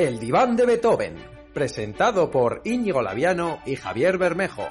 El diván de Beethoven, presentado por Íñigo Laviano y Javier Bermejo.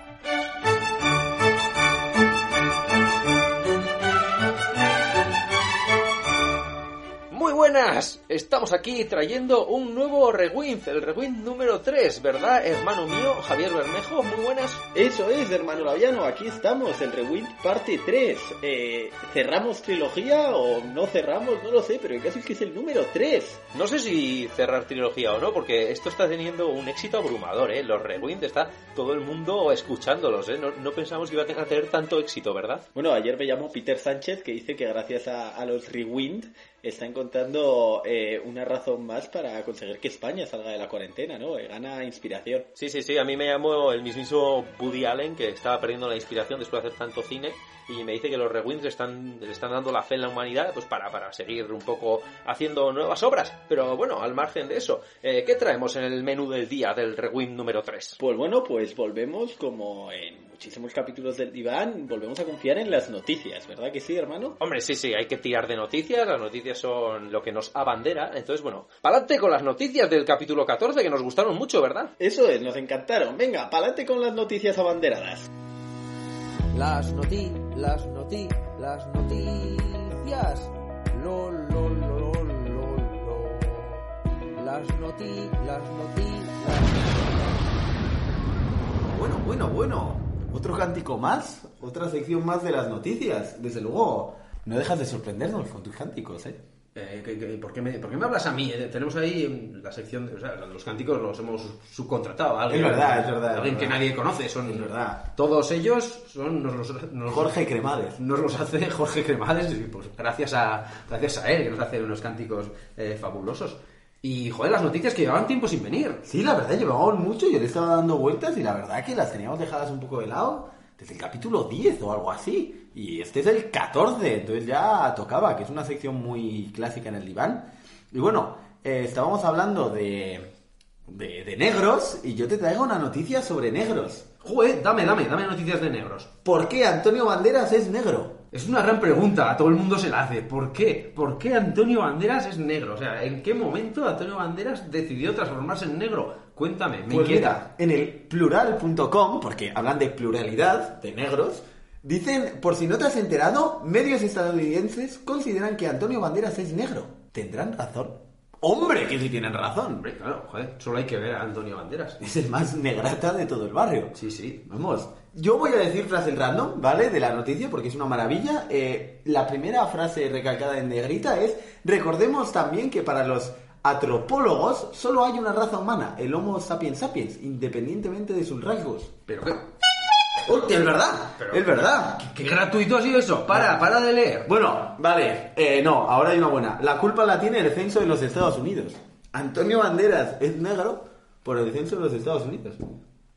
Buenas, estamos aquí trayendo un nuevo Rewind, el Rewind número 3, ¿verdad, hermano mío, Javier Bermejo? Muy buenas. Eso es, hermano Laviano, aquí estamos, el Rewind parte 3. Eh, ¿Cerramos trilogía o no cerramos? No lo sé, pero el caso es que es el número 3. No sé si cerrar trilogía o no, porque esto está teniendo un éxito abrumador, ¿eh? Los Rewind está todo el mundo escuchándolos, ¿eh? No, no pensamos que iba a tener tanto éxito, ¿verdad? Bueno, ayer me llamó Peter Sánchez que dice que gracias a, a los Rewind está encontrando eh, una razón más para conseguir que España salga de la cuarentena, ¿no? Eh, Gana inspiración. Sí, sí, sí, a mí me llamó el mismísimo Woody Allen, que estaba perdiendo la inspiración después de hacer tanto cine, y me dice que los Rewinds están, le están dando la fe en la humanidad pues para, para seguir un poco haciendo nuevas obras. Pero bueno, al margen de eso, eh, ¿qué traemos en el menú del día del Rewind número 3? Pues bueno, pues volvemos como en muchísimos capítulos del diván, volvemos a confiar en las noticias, ¿verdad que sí, hermano? Hombre, sí, sí, hay que tirar de noticias, las noticias son lo que nos abandera, entonces bueno, pa'lante con las noticias del capítulo 14 que nos gustaron mucho, ¿verdad? Eso es, nos encantaron. Venga, pa'lante con las noticias abanderadas. Las noti, las noti, las noticias. Lo, lo, lo, lo, lo, lo. Las noti, las noti, las Bueno, bueno, bueno. Otro cántico más, otra sección más de las noticias. Desde luego, no dejas de sorprendernos con tus cánticos, ¿eh? Eh, ¿qué- qué- por, qué me, por qué me hablas a mí? Eh, tenemos ahí mm, la sección, de, o sea, los cánticos los hemos subcontratado a alguien. Es verdad, es verdad, es Alguien que verdad. nadie conoce, son Es verdad. Todos ellos son nos los, nos- Jorge Cremades. nos los hace Jorge Cremades y pues gracias a gracias a él que nos hace unos cánticos eh, fabulosos. Y joder, las noticias que llevaban tiempo sin venir. Sí, la verdad, llevábamos mucho, yo le estaba dando vueltas y la verdad que las teníamos dejadas un poco de lado desde el capítulo 10 o algo así. Y este es el 14, entonces ya tocaba, que es una sección muy clásica en el diván. Y bueno, eh, estábamos hablando de, de, de negros y yo te traigo una noticia sobre negros. Joder, dame, dame, dame noticias de negros. ¿Por qué Antonio Banderas es negro? Es una gran pregunta, a todo el mundo se la hace. ¿Por qué? ¿Por qué Antonio Banderas es negro? O sea, ¿en qué momento Antonio Banderas decidió transformarse en negro? Cuéntame, me Pues inquieta. mira, en el plural.com, porque hablan de pluralidad de negros, dicen, por si no te has enterado, medios estadounidenses consideran que Antonio Banderas es negro. ¿Tendrán razón? ¡Hombre, que sí tienen razón! Hombre, claro, joder, solo hay que ver a Antonio Banderas. Es el más negrata de todo el barrio. Sí, sí. Vamos, yo voy a decir frases random, ¿vale? De la noticia, porque es una maravilla. Eh, la primera frase recalcada en negrita es, recordemos también que para los antropólogos solo hay una raza humana, el Homo sapiens sapiens, independientemente de sus rasgos. Pero qué, ¡Hostia, es verdad! Pero- es verdad. qué gratuito ha sido eso. Para, para de leer. Bueno, vale, eh, no, ahora hay una buena. La culpa la tiene el censo de los Estados Unidos. Antonio Banderas es negro por el censo de los Estados Unidos.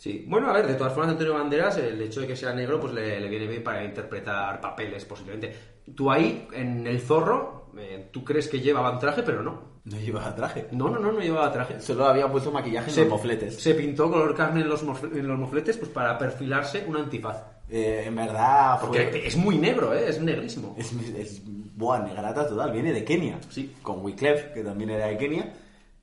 Sí, bueno, a ver, de todas formas, Antonio Banderas, el hecho de que sea negro, pues le, le viene bien para interpretar papeles, posiblemente. Tú ahí, en El Zorro, eh, tú crees que llevaban traje, pero no. No llevaba traje. No, no, no, no llevaba traje. Solo había puesto maquillaje en Se, los mofletes. se pintó color carne en los, mofle- en los mofletes pues para perfilarse un antifaz. Eh, en verdad Porque es muy negro, ¿eh? Es negrísimo. Es, es buah, negrata total, viene de Kenia. Sí. Con Wyclef, que también era de Kenia.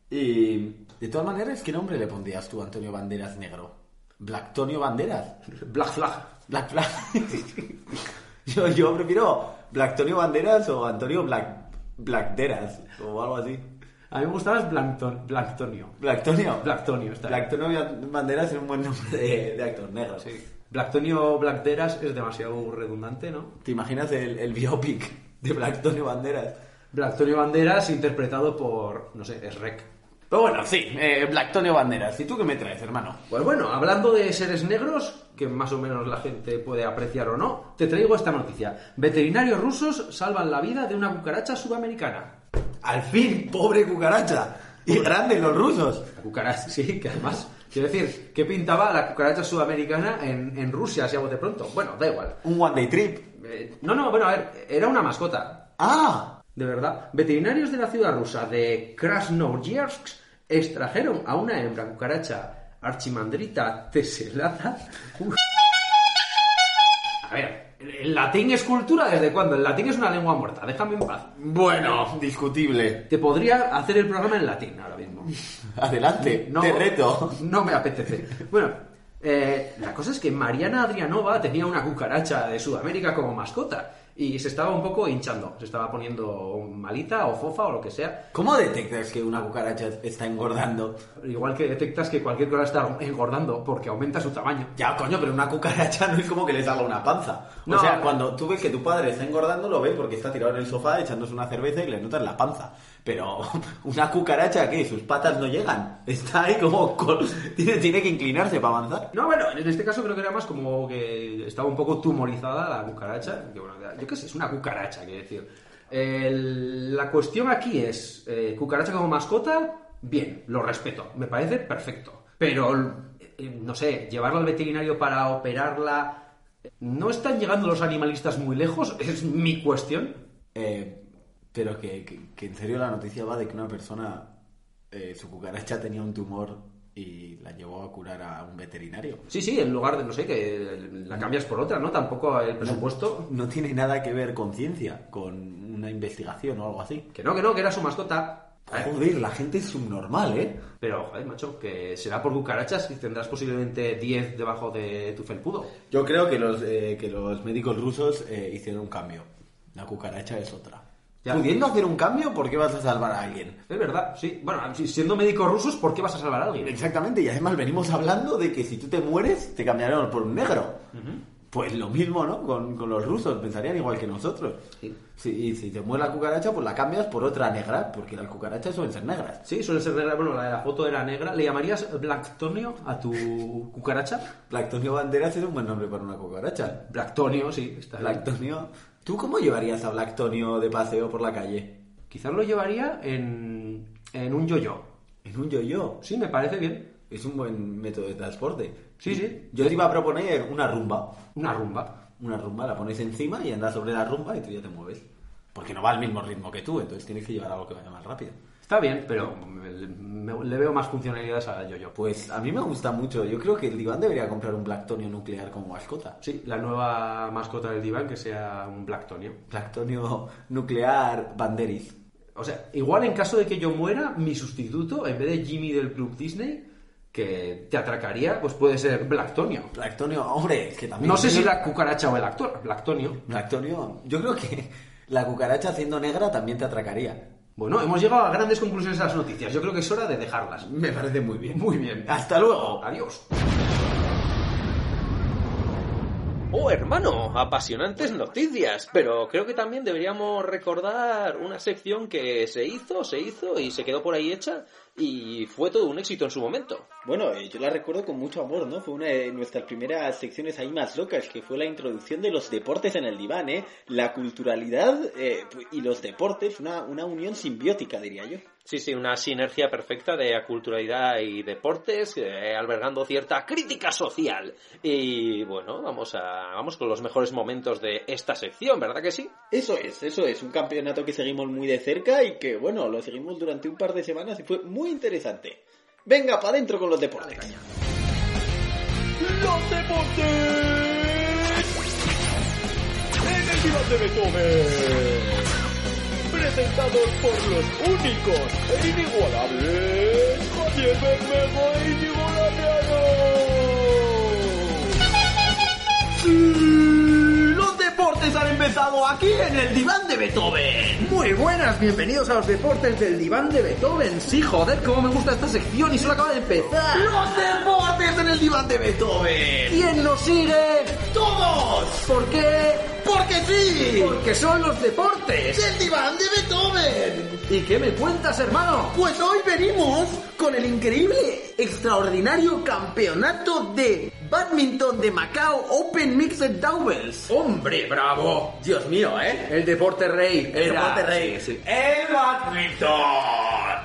Y de todas maneras, ¿qué nombre le pondrías tú a Antonio Banderas negro? Blacktonio Banderas. Black Flag. Black Flag. yo, yo prefiero Blacktonio Banderas o Antonio Black Blackderas o algo así. A mí me gustaba es Blancton, Blanctonio. Blacktonio. Blacktonio, está bien. Blacktonio Banderas es un buen nombre de, de actor negro. Sí. Blacktonio Blackderas es demasiado redundante, ¿no? ¿Te imaginas el, el biopic de Blacktonio Banderas? Blacktonio Banderas interpretado por, no sé, es Rec. Pero bueno, sí, eh, Blacktonio Banderas. ¿Y tú qué me traes, hermano? Pues bueno, hablando de seres negros, que más o menos la gente puede apreciar o no, te traigo esta noticia. Veterinarios rusos salvan la vida de una cucaracha sudamericana. Al fin, pobre cucaracha. Y grande los rusos. La cucaracha, sí, que además, quiero decir, ¿qué pintaba la cucaracha sudamericana en, en Rusia, si hago de pronto? Bueno, da igual. Un one day trip. Eh, no, no, bueno, a ver, era una mascota. Ah, De verdad. Veterinarios de la ciudad rusa de Krasnoyarsk extrajeron a una hembra cucaracha Archimandrita tesselata. Uf. A ver, ¿El latín es cultura desde cuándo? El latín es una lengua muerta, déjame en paz. Bueno, discutible. Te podría hacer el programa en latín ahora mismo. Adelante, te reto. No me apetece. Bueno, eh, la cosa es que Mariana Adrianova tenía una cucaracha de Sudamérica como mascota y se estaba un poco hinchando, se estaba poniendo malita o fofa o lo que sea. ¿Cómo detectas que una cucaracha está engordando? Igual que detectas que cualquier cosa está engordando porque aumenta su tamaño. Ya, coño, pero una cucaracha no es como que le salga una panza. O No. sea, cuando tú ves que tu padre está engordando, lo ves porque está tirado en el sofá echándose una cerveza y le notas la panza. Pero una cucaracha, ¿qué? Sus patas no llegan. Está ahí como... con- Tiene, tiene que inclinarse para avanzar. No, bueno, en este caso creo que era más como que estaba un poco tumorizada la cucaracha. Que bueno, yo qué sé, es una cucaracha, quiero decir. El- la cuestión aquí es, eh, cucaracha como mascota, bien, lo respeto, me parece perfecto. Pero, eh, no sé, llevarla al veterinario para operarla... ¿No están llegando los animalistas muy lejos? Es mi cuestión. Eh, pero que, que- que en serio la noticia va de que una persona, eh, su cucaracha tenía un tumor y la llevó a curar a un veterinario. Sí, sí, en lugar de, no sé, que la cambias por otra, ¿no? Tampoco el presupuesto... No tiene nada que ver con ciencia, con una investigación o algo así. Que no, que no, que era su mascota. Joder, la gente es subnormal, ¿eh? Pero, joder, macho, que será por cucarachas y tendrás posiblemente 10 debajo de tu felpudo. Yo creo que los, eh, que los médicos rusos eh, hicieron un cambio. La cucaracha es otra. Ya. Pudiendo hacer un cambio, ¿por qué vas a salvar a alguien? Es verdad, sí. Bueno, si- siendo médicos rusos, ¿por qué vas a salvar a alguien? Exactamente, y además venimos hablando de que si tú te mueres, te cambiarán por un negro. Pues lo mismo, ¿no? Con, con los rusos, pensarían igual que nosotros. Sí. Si, y si te muere la cucaracha, pues la cambias por otra negra, porque las cucarachas suelen ser negras. Sí, suele ser negra. Bueno, la de la foto era negra. ¿Le llamarías Blacktonio a tu cucaracha? Lactonio Banderas es un buen nombre para una cucaracha. Blacktonio, sí. Está bien. ¿Tú cómo llevarías a Blactonio de paseo por la calle? Quizás lo llevaría en, en un yo-yo. En un yo-yo. Sí, me parece bien. Es un buen método de transporte. Sí, sí. Yo te iba a proponer una rumba. Una rumba. Una rumba, la pones encima y andas sobre la rumba y tú ya te mueves. Porque no va al mismo ritmo que tú, entonces tienes que llevar algo que vaya más rápido. Está bien, pero me- le veo más funcionalidades a yo-yo. Pues a mí me gusta mucho. Yo creo que el diván debería comprar un Blacktonio nuclear como mascota. Sí, la nueva mascota del diván que sea un Blacktonio. Blacktonio nuclear Banderis. O sea, igual en caso de que yo muera, mi sustituto, en vez de Jimmy del Club Disney, que te atracaría, pues puede ser Blacktonio. Blacktonio, hombre, que también... No sé si la cucaracha o el actor, Blacktonio. Blacktonio, yo creo que la cucaracha siendo negra también te atracaría. Bueno, hemos llegado a grandes conclusiones a las noticias. Yo creo que es hora de dejarlas. Me parece muy bien. Muy bien. Hasta luego. Adiós. Oh, hermano, apasionantes noticias. Pero creo que también deberíamos recordar una sección que se hizo, se hizo y se quedó por ahí hecha y fue todo un éxito en su momento. Bueno, eh, yo la recuerdo con mucho amor, ¿no? Fue una de nuestras primeras secciones ahí más locas, que fue la introducción de los deportes en el diván, ¿eh? La culturalidad eh, y los deportes, una, una unión simbiótica, diría yo. Sí, sí, una sinergia perfecta de aculturalidad y deportes, eh, albergando cierta crítica social. Y bueno, vamos a vamos con los mejores momentos de esta sección, ¿verdad que sí? Eso es, eso es, un campeonato que seguimos muy de cerca y que, bueno, lo seguimos durante un par de semanas y fue muy interesante. Venga, para adentro con los deportes. Los deportes en el de Beethoven. Presentados por los únicos e inigualables Javier Bermejo e Íñigo. Los deportes han empezado aquí en el diván de Beethoven. Muy buenas, bienvenidos a los deportes del diván de Beethoven. Sí, joder, cómo me gusta esta sección y solo acaba de empezar. Los deportes en el diván de Beethoven. ¿Quién nos sigue? ¡Todos! ¿Por qué? ¡Porque sí! Porque son los deportes. ¡El diván de Beethoven! ¿Y qué me cuentas, hermano? Pues hoy venimos con el increíble, extraordinario campeonato de badminton de Macao Open Mixed Doubles. ¡Hombre, bravo! Dios mío, ¿eh? El deporte rey. El Era- deporte rey. Sí, sí. ¡El badminton!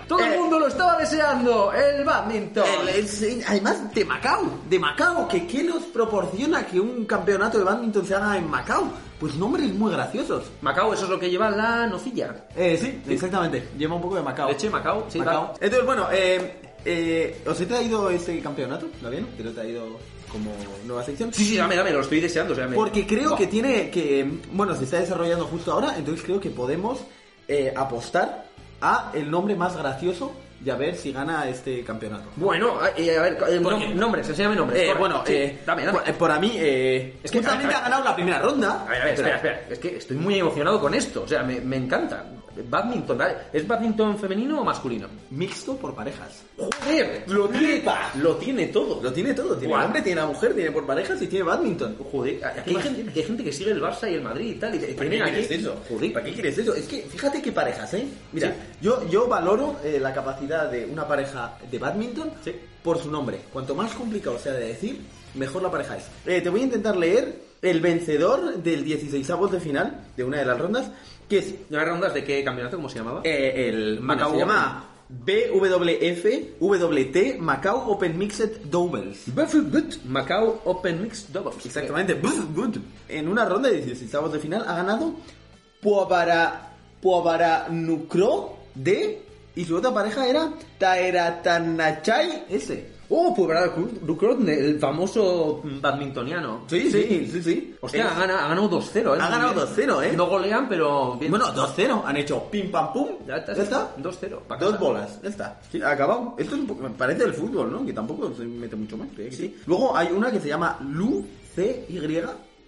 Todo el Eh, mundo lo estaba deseando. El badminton. el- el- además de Macao, de Macao, que ¿qué nos proporciona que un campeonato de badminton se haga en Macao? Pues nombres muy graciosos. Macao, eso es lo que lleva la nocilla. Eh, sí, exactamente. Lleva un poco de Macao. Leche, Macao, sí, Macao. Entonces, bueno, eh, eh, os he traído este campeonato, ¿lo bien? Te lo he traído como nueva sección. Sí, sí, dame, dame, lo estoy deseando. O sea, me- Porque creo Buah. que tiene que. Bueno, se está desarrollando justo ahora, entonces creo que podemos eh, apostar a el nombre más gracioso y a ver si gana este campeonato. Bueno, eh, a ver, eh, ¿Por nom- qué? nombres, enséñame nombres. Eh, corre. bueno, Sí, eh, dame, dame. por, por a mí, eh, Es que- justamente a ver, ha ganado la primera ronda. A ver, a ver, espera, espera. Es que estoy muy emocionado con esto. O sea, me, me encanta. Badminton. ¿Es badminton femenino o masculino? Mixto por parejas. Joder, lo tiene, lo tiene todo. Lo tiene todo. Tiene hombre, tiene a mujer, tiene por parejas y tiene badminton. Joder, aquí hay gente, hay gente que sigue el Barça y el Madrid y tal. Y ¿Para qué quieres aquí- eso? Joder, ¿Para qué quieres eso? Es que fíjate qué parejas, ¿eh? Mira, Sí. yo, yo valoro eh, la capacidad de una pareja de badminton Sí. por su nombre. Cuanto más complicado sea de decir, mejor la pareja es. Eh, te voy a intentar leer el vencedor del 16 de final de una de las rondas, que es ¿Nueve rondas de qué campeonato? ¿Cómo se llamaba? eh, el Macao se llama BWF WT Macau Open Mixed Doubles. Macau Open Mix Doubles. Exactamente. En una ronda de 16 de final ha ganado Puabara, Puabara Nucro de y su otra pareja era Taeratanachai S. Oh, pues verdad, Ducrot, el famoso badmintoniano. Sí, sí, sí, sí. Hostia, ha ganado, ha ganado 2-0, ¿eh? Ha ganado 2-0, ¿eh? No golean, pero... Bueno, 2-0. Han hecho pim pam pum. Ya está, ¿Ya está? 2-0. pa' Dos bolas, ya está. Sí, ha acabado. Esto es un poco- me parece el fútbol, ¿no? Que tampoco se mete mucho más. que sí. Luego hay una que se llama Lu CY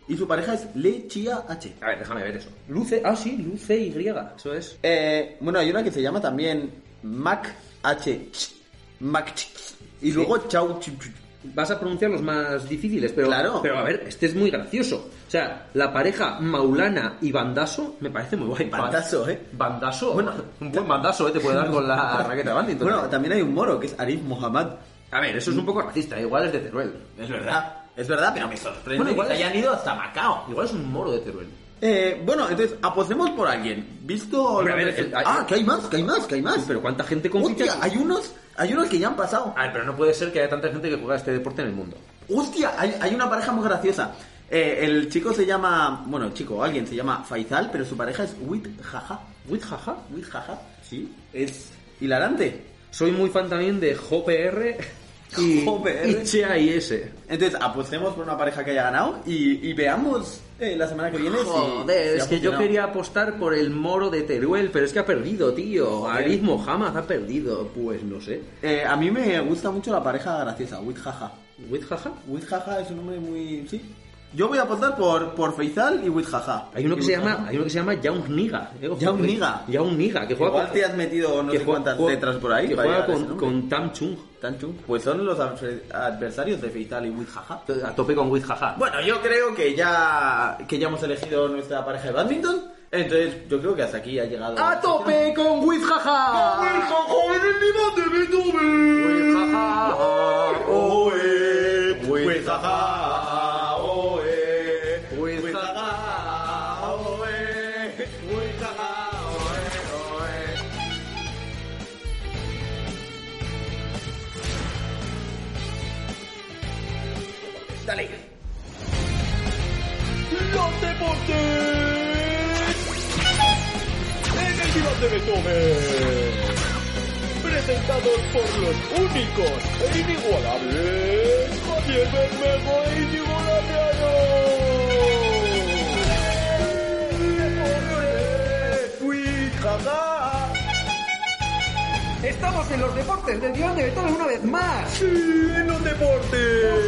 y su pareja es Le Chia H. A ver, déjame ver eso. Luce, ah, sí, Luce Y, eso es. Eh, bueno, hay una que se llama también Mac H. Mac y luego Chau Ch- Ch- Vas a pronunciar los más difíciles, pero, Claro. pero a ver, este es muy gracioso. O sea, la pareja Maulana y Bandaso me parece muy guay. Bandaso, ¿eh? Bandaso. Bueno, un buen bandaso, ¿eh? Te puede dar con la raqueta de. Bueno, también hay un moro que es Arif Mohammad. a ver, eso es un poco racista, igual es de Teruel. Es verdad. Es verdad, pero me sorprende Bueno, igual que es- hayan ido hasta Macao. Igual es un moro de Teruel. Eh, bueno, entonces apostemos por alguien. ¿Visto? Hombre, a lo ver, que- el- hay- ah, que hay más, que hay más, que hay más. Pero ¿cuánta gente compite? Hostia, hay unos, hay unos que ya han pasado. A ver, pero no puede ser que haya tanta gente que juega este deporte en el mundo. Hostia, hay, hay una pareja muy graciosa. Eh, el chico se llama, bueno, el chico, alguien se llama Faisal, pero su pareja es Wit Jaja. ¿Wit jaja? Wit Jaja, sí. Es hilarante. Soy muy fan también de JPR y, JPR. y CHIS. Entonces, apostemos por una pareja que haya ganado y, y veamos eh, la semana que viene si- Joder, si es que yo quería apostar por el moro de Teruel, pero es que ha perdido, tío. Arif Mohamed ha perdido. Pues no sé. Eh, a mí me gusta mucho la pareja graciosa, Wit Jaja. ¿Wit jaja? Wit Jaja es un nombre muy... sí. Yo voy a apostar por, por Faisal y Wit Jaja. Hay uno que se llama, hay uno que se llama Young Niga. Young eh. Niga. Young Niga, que juega Igual con, te has metido no sé juega- cuántas juega- letras por ahí. Que juega con, con Tam Chung. Tan chung. Pues son los adver- adversarios de Faisal y Wit Jaja. A tope con Wit jaja. Bueno, yo creo que ya que ya hemos elegido nuestra pareja de badminton. Entonces, yo creo que hasta aquí ha llegado. ¡A tope con Wit jaja! Wit jaja. Oe, Wit Dale. Los deportes en el diván de Beethoven. Presentados por los únicos e inigualables Javier Bermejo e Íñigo Estamos en los deportes del guion de Beethoven una vez más. Sí, en los deportes.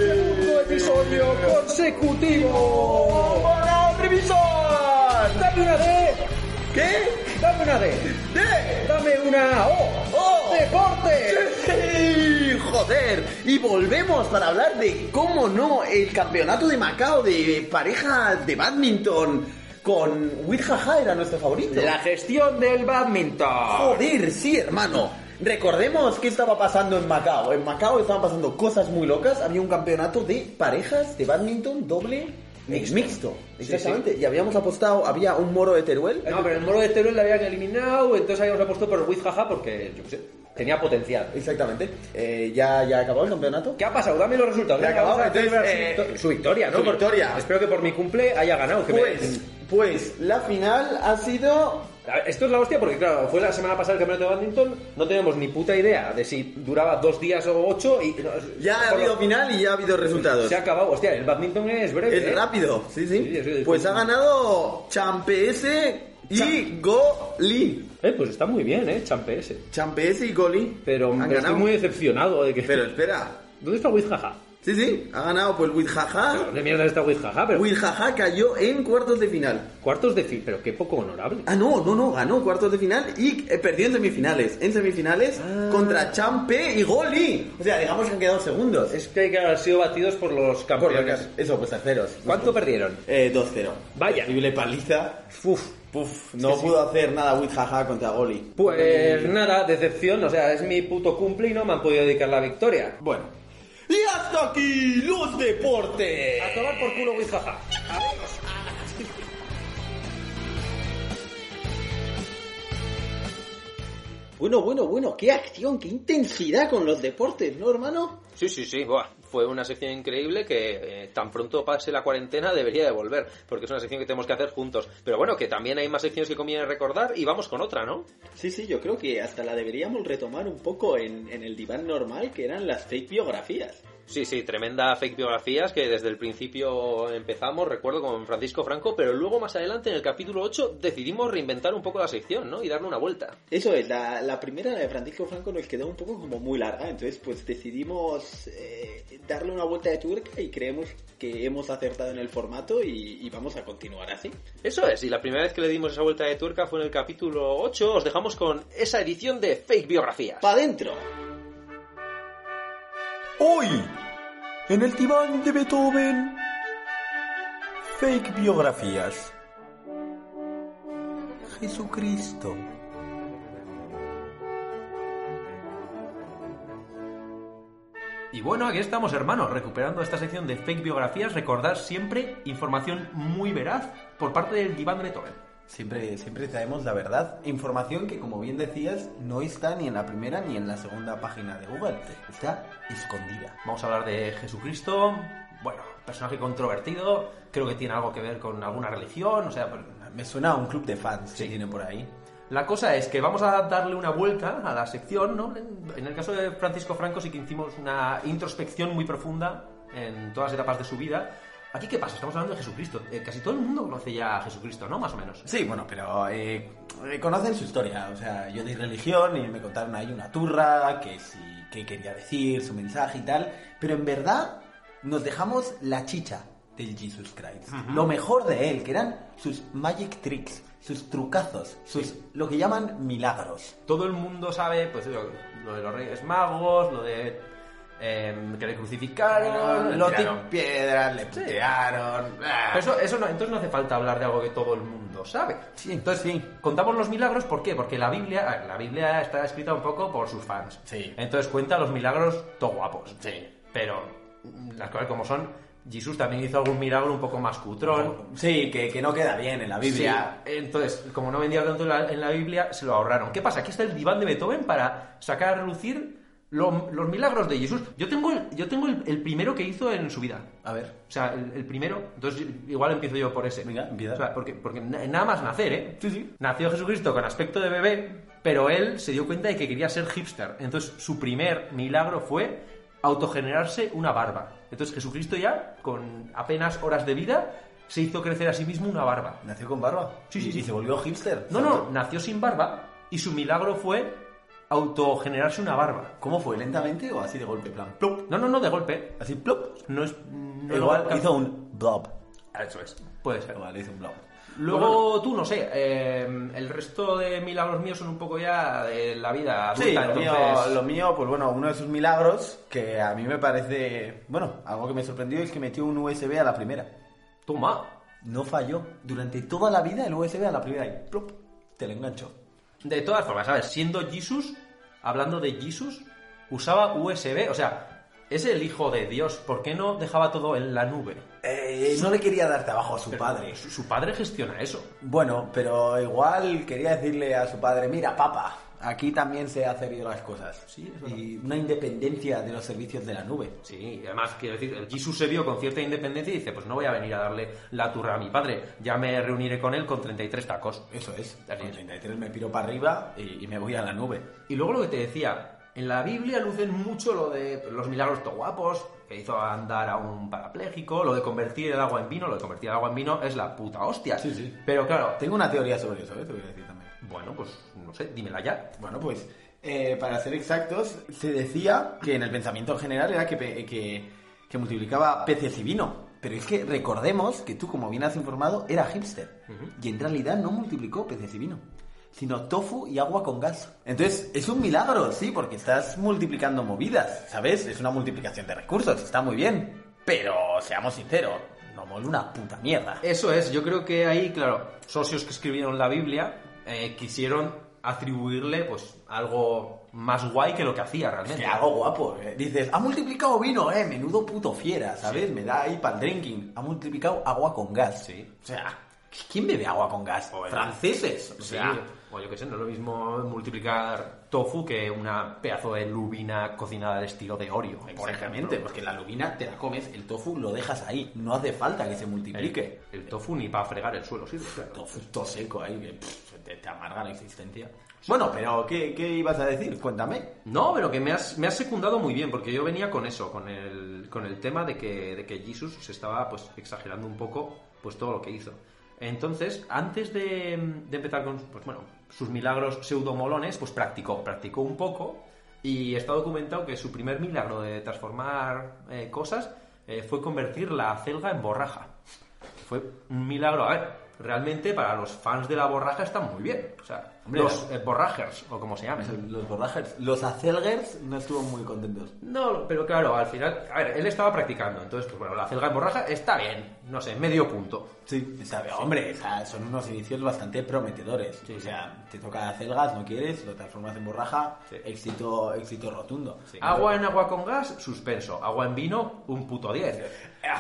Segundo episodio consecutivo. ¡Para revisar! Dame una D. ¿Qué? Dame una D. ¿De? Dame una O. ¡Oh! Deporte. ¡Sí! ¡Joder! Y volvemos para hablar de, cómo no, el campeonato de Macao de parejas de badminton con Wit Jaja era nuestro favorito. La gestión del badminton. Joder, sí, hermano. Recordemos qué estaba pasando en Macao. En Macao estaban pasando cosas muy locas. Había un campeonato de parejas de badminton doble mixto. mixto. Exactamente. Y habíamos apostado, había un moro de Teruel. No, pero el moro de Teruel le habían eliminado, entonces habíamos apostado por Wit jaja porque, yo qué sé, tenía potencial. Exactamente. Eh, ya, ya acabó el campeonato. ¿Qué ha pasado? Dame los resultados. Ya Venga, acabó, vamos a entonces, celebrar su eh, victo- su victoria, ¿no? su Por- victoria. Espero que por mi cumple haya ganado. Que me- Pues, la final ha sido Esto es la hostia porque, claro, fue la semana pasada el campeonato de badminton, no tenemos ni puta idea de si duraba dos días o ocho y... Ya ha habido final y ya ha habido resultados. Se ha acabado, hostia, el badminton es breve. Es ¿eh? rápido, sí, sí. Sí, sí, Pues ha ganado Champese y Goli. Eh, pues está muy bien, ¿eh? Champese. Champese y Goli. Pero estoy muy decepcionado de que... Pero espera. ¿Dónde está Wizjaja? Sí, sí, ha ganado pues Wizjaja. ¿Dónde mierda está Wizjaja? Pero... Wizjaja cayó en cuartos de final. Cuartos de fin, pero qué poco honorable. Ah, no, no, no, ganó cuartos de final y eh, perdió en semifinales. En semifinales Ah. contra Champe y Goli. O sea, digamos que han quedado segundos. Es que hay que haber sido batidos por los Por lo campeones. Eso, pues terceros. ¿Cuánto perdieron? Eh, 2-0. Vaya. Terrible paliza. Uf. Puf, no pudo hacer nada Wizjaja contra Goli. Pues nada, decepción, o sea, es mi puto cumple y no me han podido dedicar la victoria. Bueno. Y hasta aquí los deportes. A tomar por culo Wizjaja. Bueno, bueno, bueno, qué acción, qué intensidad con los deportes, ¿no, hermano? Sí, sí, sí, buah, fue una sección increíble que eh, tan pronto pase la cuarentena debería de volver, porque es una sección que tenemos que hacer juntos. Pero bueno, que también hay más secciones que conviene recordar y vamos con otra, ¿no? Sí, sí, yo creo que hasta la deberíamos retomar un poco en, en el diván normal, que eran las fake biografías. Sí, sí, tremenda fake biografías que desde el principio empezamos, recuerdo con Francisco Franco, pero luego más adelante en el capítulo 8 decidimos reinventar un poco la sección, ¿no? Y darle una vuelta. Eso es, la, la primera de Francisco Franco nos quedó un poco como muy larga, entonces pues decidimos eh, darle una vuelta de tuerca y creemos que hemos acertado en el formato y, y vamos a continuar así. Eso es, y la primera vez que le dimos esa vuelta de tuerca fue en el capítulo 8, os dejamos con esa edición de fake biografías. ¡Pa' adentro! Hoy, en el diván de Beethoven, fake biografías. Jesucristo. Y bueno, aquí estamos, hermanos, recuperando esta sección de fake biografías. Recordad siempre información muy veraz por parte del diván de Beethoven. Siempre, siempre traemos la verdad. Información que, como bien decías, no está ni en la primera ni en la segunda página de Google. Está escondida. Vamos a hablar de Jesucristo. Bueno, personaje controvertido. Creo que tiene algo que ver con alguna religión. O sea, pues, Me suena a un club de fans Sí. que tiene por ahí. La cosa es que vamos a darle una vuelta a la sección, ¿no? En, en el caso de Francisco Franco sí que hicimos una introspección muy profunda en todas las etapas de su vida. Aquí, ¿qué pasa? Estamos hablando de Jesucristo. Eh, casi todo el mundo conoce ya a Jesucristo, ¿no? Más o menos. Sí, bueno, pero eh, eh, conocen su historia. O sea, yo di religión y me contaron ahí una turra, que qué quería decir, su mensaje y tal. Pero en verdad nos dejamos la chicha del Jesus Christ. Lo mejor de él, que eran sus magic tricks, sus trucazos, sus lo que llaman milagros. Todo el mundo sabe, pues, lo, lo de los Reyes Magos, lo de em, que le crucificaron, lo le tiraron piedras, le putearon. ah. Pero eso, eso no, entonces no hace falta hablar de algo que todo el mundo sabe. Sí, entonces sí. contamos los milagros, ¿por qué? Porque la Biblia, ah, la Biblia está escrita un poco por sus fans. Sí. Entonces cuenta los milagros todo guapos. Sí. Pero las cosas como son, Jesús también hizo algún milagro un poco más cutrón. Sí, que, que no queda bien en la Biblia. Sí, Entonces, como no vendía tanto en la, en la Biblia, se lo ahorraron. ¿Qué pasa? Aquí está el diván de Beethoven para sacar a relucir lo- los milagros de Jesús. Yo tengo, el, yo tengo el, el primero que hizo en su vida. A ver. O sea, el, el primero, entonces igual empiezo yo por ese. Venga, empieza. O sea, porque, porque na- nada más nacer, ¿eh? Sí, sí. Nació Jesucristo con aspecto de bebé, pero él se dio cuenta de que quería ser hipster. Entonces, su primer milagro fue autogenerarse una barba. Entonces, Jesucristo ya, con apenas horas de vida, se hizo crecer a sí mismo una barba. ¿Nació con barba? Sí, sí, ¿Y sí. se volvió hipster? No, no, nació sin barba y su milagro fue autogenerarse una barba. ¿Cómo fue? ¿Lentamente o así de golpe? plan, plop. No, no, no, de golpe. Así, plop. No es... no Igual lo- hizo un blob. Eso es. Puede ser. Igual hizo un blob. Luego tú, no sé, eh, el resto de milagros míos son un poco ya de la vida adulta, Sí, lo, mío, entonces... lo mío, pues bueno, uno de sus milagros que a mí me parece, bueno, algo que me sorprendió es que metió un USB a la primera. Toma. No falló. Durante toda la vida el USB a la primera y plop, te lo enganchó. De todas formas, ¿sabes? Siendo Jesus, hablando de Jesus, usaba USB, o sea, es el hijo de Dios, ¿por qué no dejaba todo en la nube? Eh, no le quería dar trabajo a su padre. Su, su padre gestiona eso. Bueno, pero igual quería decirle a su padre, mira, papá, aquí también se hace bien las cosas. Sí, es y una independencia de los servicios de la nube. Sí, y además, quiero decir, Jesús se vio con cierta independencia y dice, pues no voy a venir a darle la turra a mi padre, ya me reuniré con él con 33 tacos. Eso es. Así Con es. 33 me piro para arriba y, y me voy a la nube. Y luego lo que te decía, en la Biblia lucen mucho lo de los milagros to guapos, que hizo andar a un parapléjico, lo de convertir el agua en vino, lo de convertir el agua en vino es la puta hostia. Sí, sí. Pero claro, Tengo una teoría sobre eso, ¿eh? te voy a decir. Bueno, pues no sé, dímela ya. Bueno, pues eh, para ser exactos, se decía que en el pensamiento general era que, que, que multiplicaba peces y vino. Pero es que recordemos que tú, como bien has informado, era hipster. Y en realidad no multiplicó peces y vino, sino tofu y agua con gas. Entonces, es un milagro, sí, porque estás multiplicando movidas, ¿sabes? Es una multiplicación de recursos, está muy bien. Pero, seamos sinceros, no mola una puta mierda. Eso es, yo creo que ahí, claro, socios que escribieron la Biblia eh, quisieron atribuirle pues algo más guay que lo que hacía realmente. Que algo guapo. eh. Dices, ha multiplicado vino, eh, menudo puto fiera, ¿sabes? Me da ahí para el drinking. Ha multiplicado agua con gas. Sí. O sea, ¿quién bebe agua con gas? Joder. Franceses. O Sí, sea, o yo qué sé, no es lo mismo multiplicar tofu que una pedazo de lubina cocinada al estilo de Oreo. exactamente, porque la lubina te la comes, el tofu lo dejas ahí. No hace falta que se multiplique. El, el tofu ni para fregar el suelo sirve. claro. Tofu todo seco ahí, que pff, te, te amarga la existencia. Bueno, pero ¿qué, qué ibas a decir? Cuéntame. No, pero que me has, me has secundado muy bien, porque yo venía con eso, con el, con el tema de que, de que Jesus se estaba pues exagerando un poco pues todo lo que hizo. Entonces, antes de, de empezar con pues, bueno, sus milagros pseudomolones, pues practicó, practicó un poco y está documentado que su primer milagro de transformar eh, cosas eh, fue convertir la celga en borraja. Fue un milagro, a ver, realmente para los fans de la borraja está muy bien. O sea, Hombre, los eh, borragers, o como se llame. Los borragers, los acelgers no estuvo muy contentos. No, pero claro, al final, a ver, él estaba practicando, entonces, pues bueno, la celga en borraja está bien, no sé, medio punto. Sí, sabe, hombre, o sea, son unos inicios bastante prometedores. Sí, o sea, te toca celgas, no quieres, lo transformas en borraja, Sí. éxito, éxito rotundo. Agua en agua con gas, suspenso. Agua en vino, un puto 10.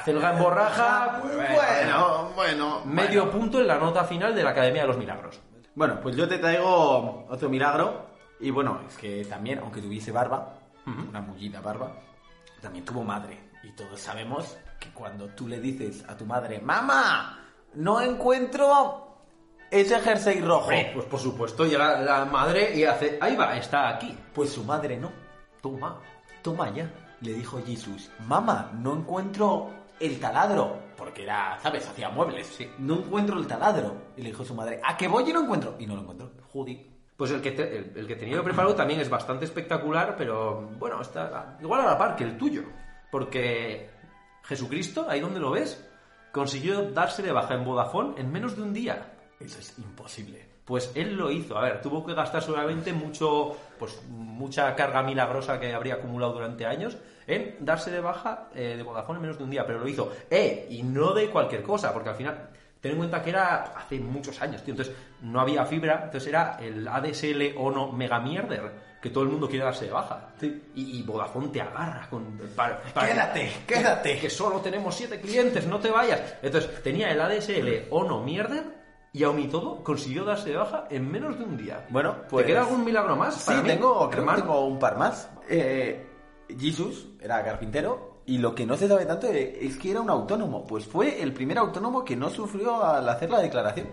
Celga en borraja, bueno, bueno. medio punto en la nota final de la Academia de los Milagros. Bueno, pues yo te traigo otro milagro. Y bueno, es que también, aunque tuviese barba, una mullida barba, también tuvo madre. Y todos sabemos que cuando tú le dices a tu madre, ¡Mamá! No encuentro ese jersey rojo. Hombre, pues por supuesto, llega la madre y hace, ahí va, está aquí. Pues su madre no. Toma. Toma ya, le dijo Jesús. Mamá, no encuentro el taladro. Porque era, ¿sabes? Hacía muebles. Sí. No encuentro el taladro. Y le dijo su madre, ¿a qué voy y no encuentro? Y no lo encuentro. Joder. Pues el que, te- el, el que tenía yo preparado también es bastante espectacular, pero bueno, está igual a la par que el tuyo. Porque Jesucristo, ahí donde lo ves, consiguió darse de baja en Vodafone en menos de un día. Eso es imposible. Pues él lo hizo. A ver, tuvo que gastar seguramente mucho, pues mucha carga milagrosa que habría acumulado durante años en darse de baja eh, de Vodafone en menos de un día. Pero lo hizo. ¡Eh! Y no de cualquier cosa, porque al final, ten en cuenta que era hace muchos años, tío. Entonces, no había fibra, entonces era el ADSL o no mega mierder, que todo el mundo quiere darse de baja. Y, y Vodafone te agarra con. para- para- Quédate, quédate. que solo tenemos siete clientes, no te vayas. Entonces, tenía el ADSL o no mierder y aún y todo consiguió darse de baja en menos de un día. Bueno, pues- ¿Te queda algún milagro más? Sí, para mí, tengo, creo que tengo un par más. Eh, Jesus era carpintero y lo que no se sabe tanto es que era un autónomo. Pues fue el primer autónomo que no sufrió al hacer la declaración.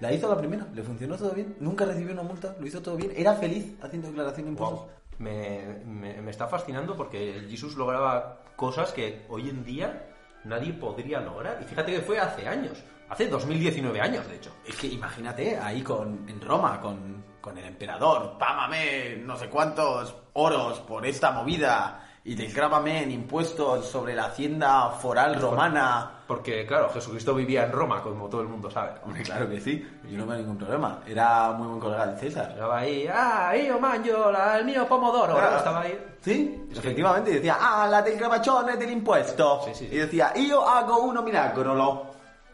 La hizo la primera, le funcionó todo bien, nunca recibió una multa, lo hizo todo bien, era feliz haciendo declaración de impuestos. Wow. Me, me- me está fascinando porque Jesus lograba cosas que hoy en día nadie podría lograr. Y fíjate que fue hace años, hace 2019 años, de hecho. Es que imagínate ahí con, en Roma con, con el emperador, pámame no sé cuántos oros por esta movida y desgrábame en impuestos sobre la hacienda foral romana. Porque, claro, Jesucristo vivía en Roma, como todo el mundo sabe. Hombre, claro que sí, yo no veo ningún problema. Era muy buen colega de César. Estaba ahí, ah, io mangio la- el mío pomodoro. Ah. Estaba ahí. Sí, efectivamente, y decía, ah, la desgrabazione del impuesto. Sí, sí, sí. Y decía, yo hago uno milagro.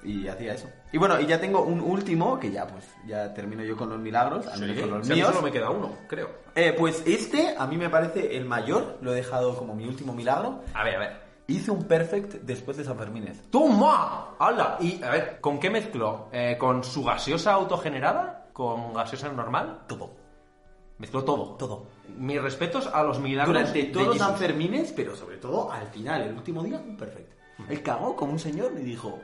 Y hacía eso. Y bueno, y ya tengo un último, que ya pues, ya termino yo con los milagros, al menos con los Si a mí míos. solo me queda uno, creo. Eh, pues este, a mí me parece el mayor, lo he dejado como mi último milagro. A ver, a ver. Hice un perfect después de San Fermines. ¡Toma! ¡Hala! Y, a ver, ¿con qué mezcló? Eh, ¿Con su gaseosa autogenerada? ¿Con gaseosa normal? Todo. Mezcló todo. Todo. Mis respetos a los milagros Durante de todos los Jesus. Sanfermines, pero sobre todo al final, el último día, perfecto. Él cagó como un señor y dijo,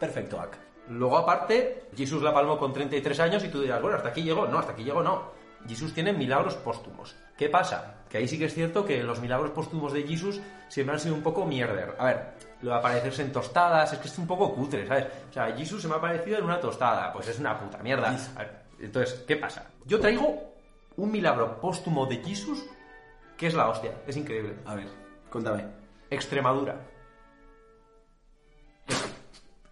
perfecto, Ak. Luego, aparte, Jesús la palmó con 33 años y tú dirás, bueno, hasta aquí llegó. No, hasta aquí llegó no. Jesús tiene milagros póstumos. ¿Qué pasa? Que ahí sí que es cierto que los milagros póstumos de Jesús siempre han sido un poco mierder. A ver, lo de aparecerse en tostadas, es que es un poco cutre, ¿sabes? O sea, Jesús se me ha aparecido en una tostada, pues es una puta mierda. Ver, entonces, ¿qué pasa? Yo traigo un milagro póstumo de Jesús que es la hostia, es increíble. A ver, cuéntame. Extremadura.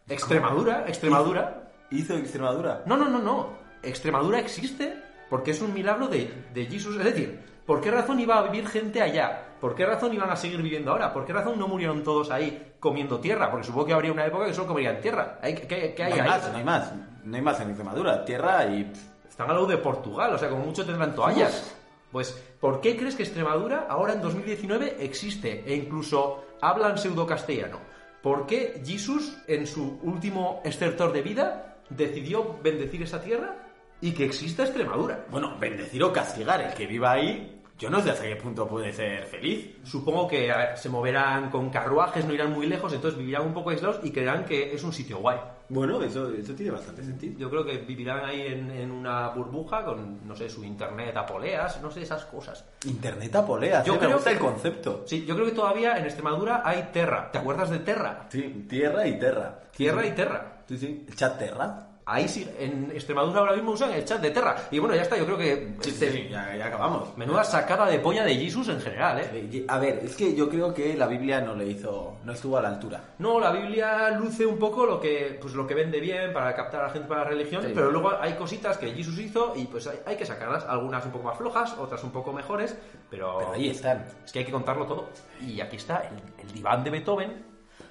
Extremadura, Extremadura. ¿Hizo Extremadura? No, no, no, no. Extremadura existe porque es un milagro de, de Jesús. Es decir, ¿por qué razón iba a vivir gente allá? ¿Por qué razón iban a seguir viviendo ahora? ¿Por qué razón no murieron todos ahí comiendo tierra? Porque supongo que habría una época que solo comerían tierra. ¿Hay- ¿Qué, qué hay no hay ahí? más, no hay más. No hay más en Extremadura. Tierra y... Están al lado de Portugal, o sea, como mucho tendrán toallas. Pues, ¿por qué crees que Extremadura ahora en 2019 existe e incluso hablan pseudo castellano? ¿Por qué Jesús en su último estertor de vida decidió bendecir esa tierra y que exista Extremadura? Bueno, bendecir o castigar. El que viva ahí, yo no sé hasta qué punto puede ser feliz. Supongo que a ver, se moverán con carruajes, no irán muy lejos, entonces vivirán un poco aislados y creerán que es un sitio guay. Bueno, eso, eso tiene bastante sentido. Yo creo que vivirán ahí en, en una burbuja con, no sé, su internet a poleas, no sé, esas cosas. Internet a poleas. Yo eh, me creo gusta que- el concepto. Sí, yo creo que todavía en Extremadura hay terra. ¿Te acuerdas de terra? Sí, tierra y terra. Tierra y terra. Sí, sí. El chat terra. Ahí sí, en Extremadura ahora mismo usan el chat de terra. Y bueno, ya está, yo creo que... este- ya, ya acabamos. Menuda sacada de polla de Jesus en general, ¿eh? Eh, A ver, es que yo creo que la Biblia no le hizo, no estuvo a la altura. No, la Biblia luce un poco lo que, pues, lo que vende bien para captar a la gente para la religión, Sí. pero luego hay cositas que Jesus hizo y pues hay, hay que sacarlas. Algunas un poco más flojas, otras un poco mejores, pero, Pero ahí están. es que hay que contarlo todo. Y aquí está el, el diván de Beethoven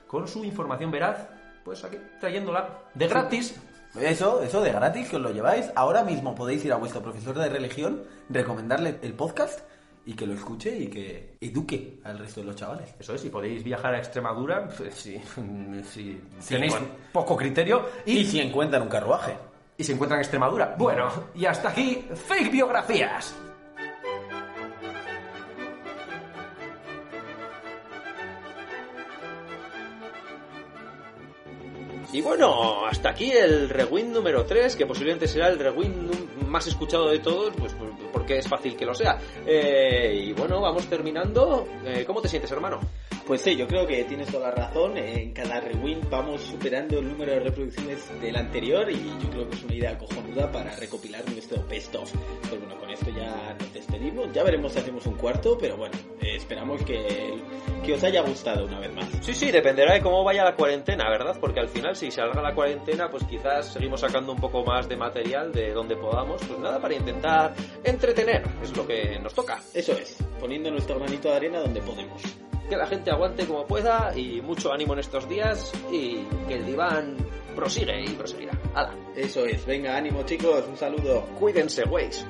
con su información veraz, pues aquí trayéndola de gratis. Eso, eso de gratis, que os lo lleváis. Ahora mismo podéis ir a vuestro profesor de religión, recomendarle el podcast y que lo escuche y que eduque al resto de los chavales. Eso es, si podéis viajar a Extremadura, pues, si, si Sí, tenéis poco criterio y, Y si encuentran un carruaje. y se encuentran en Extremadura. Bueno, y hasta aquí, fake biografías. Y bueno, hasta aquí el rewind número 3, que posiblemente será el rewind más escuchado de todos, pues por- porque es fácil que lo sea. Eh, y bueno, vamos terminando. Eh, ¿Cómo te sientes, hermano? Pues sí, yo creo que tienes toda la razón. En cada rewind vamos superando el número de reproducciones del anterior y yo creo que es una idea cojonuda para recopilar nuestro best of. Pues bueno, con esto ya nos despedimos. Ya veremos si hacemos un cuarto, pero bueno, esperamos que, que os haya gustado una vez más. Sí, sí, dependerá de cómo vaya la cuarentena, ¿verdad? Porque al final, si se alarga la cuarentena, pues quizás seguimos sacando un poco más de material de donde podamos. Pues nada, para intentar entretener, es lo que nos toca. Eso es, poniendo nuestro granito de arena donde podemos. Que la gente aguante como pueda y mucho ánimo en estos días y que el diván prosigue y proseguirá. ¡Hala! Eso es, venga, ánimo chicos, un saludo. Cuídense, güeyes.